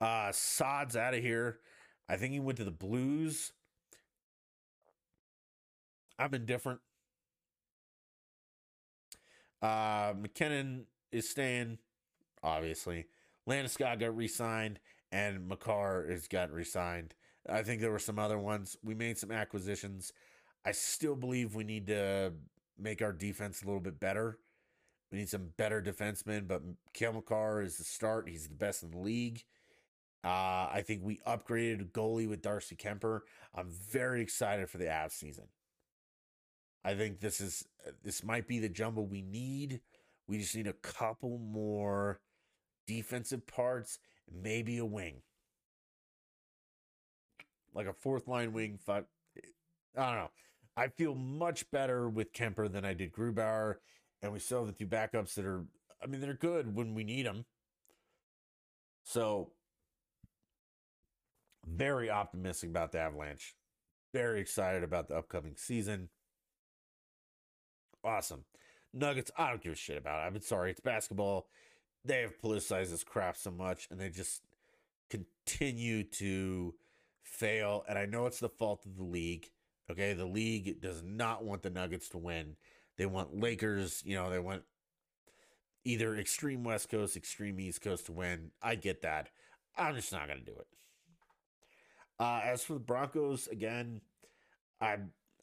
Uh Saad's out of here. I think he went to the Blues. I'm indifferent. Uh MacKinnon is staying, obviously. Landeskog got re-signed, and Makar has got re-signed. I think there were some other ones. We made some acquisitions. I still believe we need to make our defense a little bit better. We need some better defensemen, but Cale Makar is the start. He's the best in the league. Uh, I think we upgraded goalie with Darcy Kuemper. I'm very excited for the Avs season. I think this is uh, this might be the jumbo we need. We just need a couple more defensive parts, maybe a wing, like a fourth line wing. Five. I don't know. I feel much better with Kuemper than I did Grubauer, and we still have the two backups that are. I mean, they're good when we need them. So, very optimistic about the Avalanche. Very excited about the upcoming season. Awesome. Nuggets, I don't give a shit about it. I'm sorry, it's basketball. They have politicized this crap so much, and they just continue to fail. And I know it's the fault of the league. Okay, the league does not want the Nuggets to win. They want Lakers, you know, they want either extreme West Coast, extreme East Coast to win. I get that. I'm just not going to do it. Uh, as for the Broncos, again, I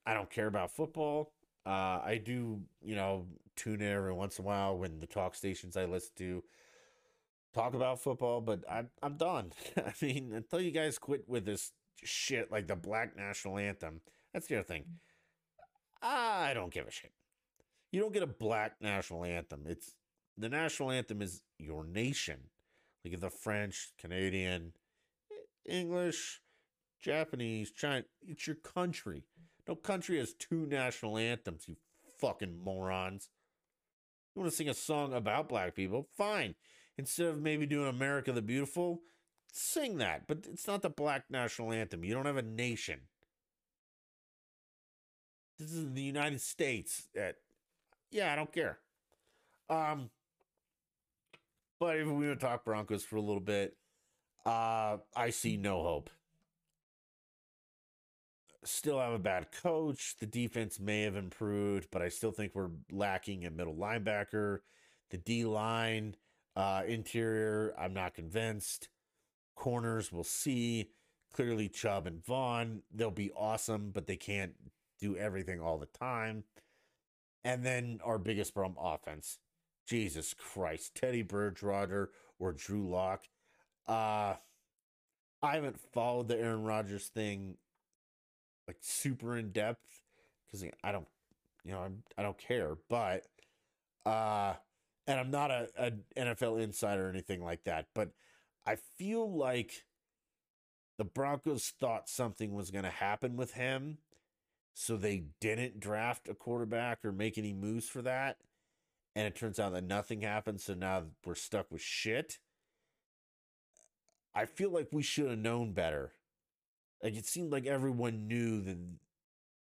I don't care about football. Uh, I do, you know, tune in every once in a while when the talk stations I listen to talk about football, but I'm I'm done. [LAUGHS] I mean, until you guys quit with this shit like the Black National Anthem, that's the other thing. I don't give a shit. You don't get a black national anthem. It's the national anthem is your nation. Like the French, Canadian, English, Japanese, China. It's your country. No country has two national anthems, you fucking morons. You want to sing a song about black people? Fine. Instead of maybe doing America the Beautiful, sing that. But it's not the black national anthem. You don't have a nation. This is the United States. That, yeah, I don't care. Um, but if we want to talk Broncos for a little bit, uh, I see no hope. Still have a bad coach. The defense may have improved, but I still think we're lacking a middle linebacker. The D line, uh, interior, I'm not convinced. Corners, we'll see. Clearly, Chubb and Von, they'll be awesome, but they can't do everything all the time. And then our biggest problem offense. Jesus Christ. Teddy Bridgewater or Drew Lock. Uh I haven't followed the Aaron Rodgers thing like super in depth because I don't you know, I'm, I don't care, but uh and I'm not a, a NFL insider or anything like that, but I feel like the Broncos thought something was going to happen with him so they didn't draft a quarterback or make any moves for that. And it turns out that nothing happened. So now we're stuck with shit. I feel like we should have known better. Like it seemed like everyone knew that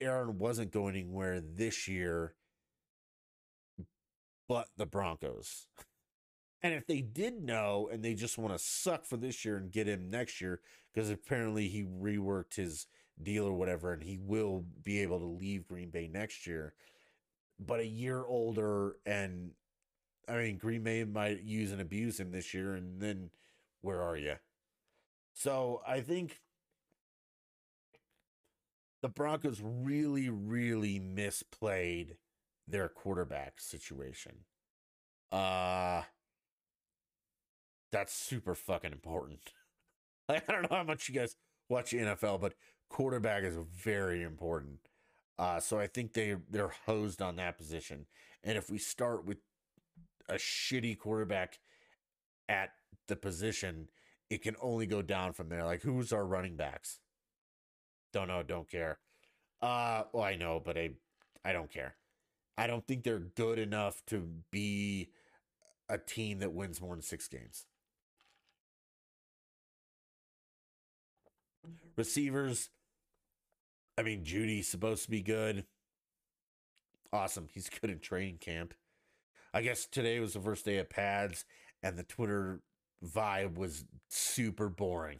Aaron wasn't going anywhere this year, but the Broncos. And if they did know and they just want to suck for this year and get him next year, because apparently he reworked his deal or whatever, and he will be able to leave Green Bay next year. But a year older, and I mean, Green Bay might use and abuse him this year, and then where are you? So I think the Broncos really, really misplayed their quarterback situation. Uh that's super fucking important. [LAUGHS] I don't know how much you guys watch NFL, but quarterback is very important. Uh, so I think they they're hosed on that position. And if we start with a shitty quarterback at the position, it can only go down from there. Like who's our running backs? Don't know, don't care. Uh well I know, but I I don't care. I don't think they're good enough to be a team that wins more than 6 games. Receivers, I mean Jeudy's supposed to be good. Awesome. He's [LAUGHS] good in training camp. I guess today was the first day of pads and the Twitter vibe was super boring.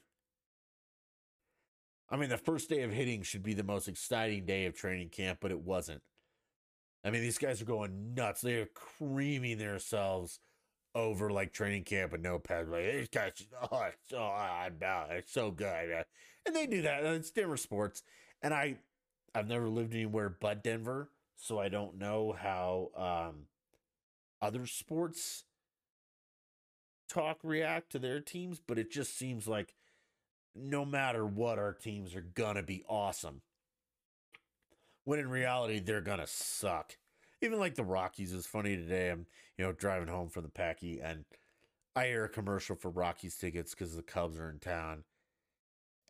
I mean, the first day of hitting should be the most exciting day of training camp, but it wasn't. I mean, these guys are going nuts. They are creaming themselves over like training camp and no pads. Like these guys, oh, it's so odd, it's so good, and they do that. It's Denver sports, and I, I've never lived anywhere but Denver, so I don't know how um, other sports talk react to their teams, but it just seems like no matter what, our teams are gonna be awesome. When in reality, they're gonna suck. Even like the Rockies is funny today. I'm, you know, driving home from the Packy and I hear a commercial for Rockies tickets because the Cubs are in town.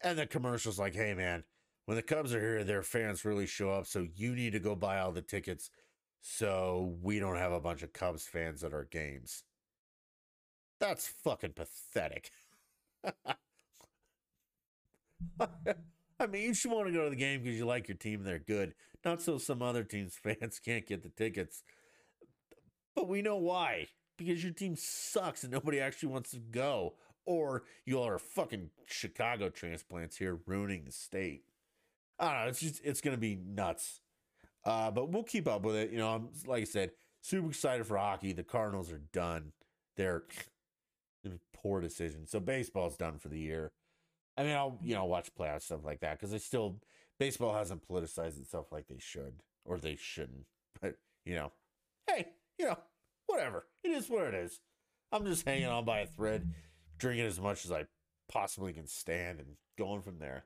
And the commercial's like, hey man, when the Cubs are here, their fans really show up. So you need to go buy all the tickets so we don't have a bunch of Cubs fans at our games. That's fucking pathetic. [LAUGHS] I mean, you should want to go to the game because you like your team, they're good. Not so some other teams' [LAUGHS] fans can't get the tickets. But we know why. Because your team sucks and nobody actually wants to go. Or you all are fucking Chicago transplants here ruining the state. I don't know. It's just, it's going to be nuts. Uh, but we'll keep up with it. You know, I'm, like I said, super excited for hockey. The Cardinals are done. They're [SIGHS] poor decision. So baseball's done for the year. I mean, I'll you know watch playoff stuff like that because I still baseball hasn't politicized itself like they should or they shouldn't. [LAUGHS] But you know, hey, you know, whatever. It is what it is. I'm just hanging on by a thread, drinking as much as I possibly can stand, and going from there.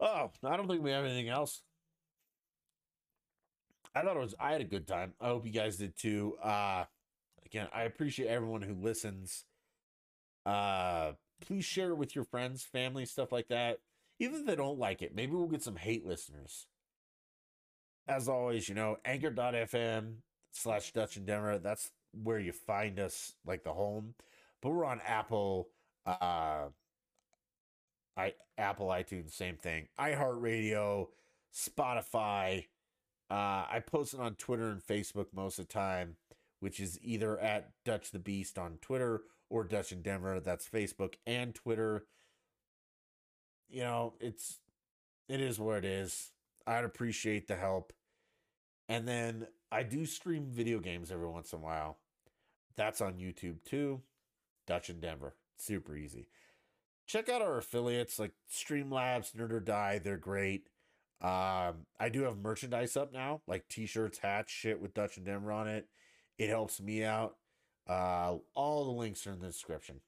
Oh, I don't think we have anything else. I thought it was I had a good time. I hope you guys did too. Uh again, I appreciate everyone who listens. Uh, please share it with your friends, family, stuff like that. Even if they don't like it, maybe we'll get some hate listeners. As always, you know, anchor.fm slash Dutch in Denver. That's where you find us, like the home. But we're on Apple, uh, I Apple iTunes, same thing. iHeartRadio, Spotify. Uh, I post it on Twitter and Facebook most of the time, which is either at Dutch the Beast on Twitter or Dutch in Denver. That's Facebook and Twitter. You know, it's it is what it is. I'd appreciate the help. And then I do stream video games every once in a while. That's on YouTube too. Dutch in Denver. Super easy. Check out our affiliates like Streamlabs, Nerd or Die. They're great. Um, I do have merchandise up now, like t-shirts, hats, shit with Dutch in Denver on it. It helps me out. Uh, all the links are in the description.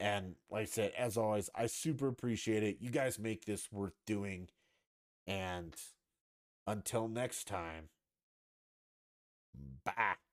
And like I said, as always, I super appreciate it. You guys make this worth doing. And until next time, bye.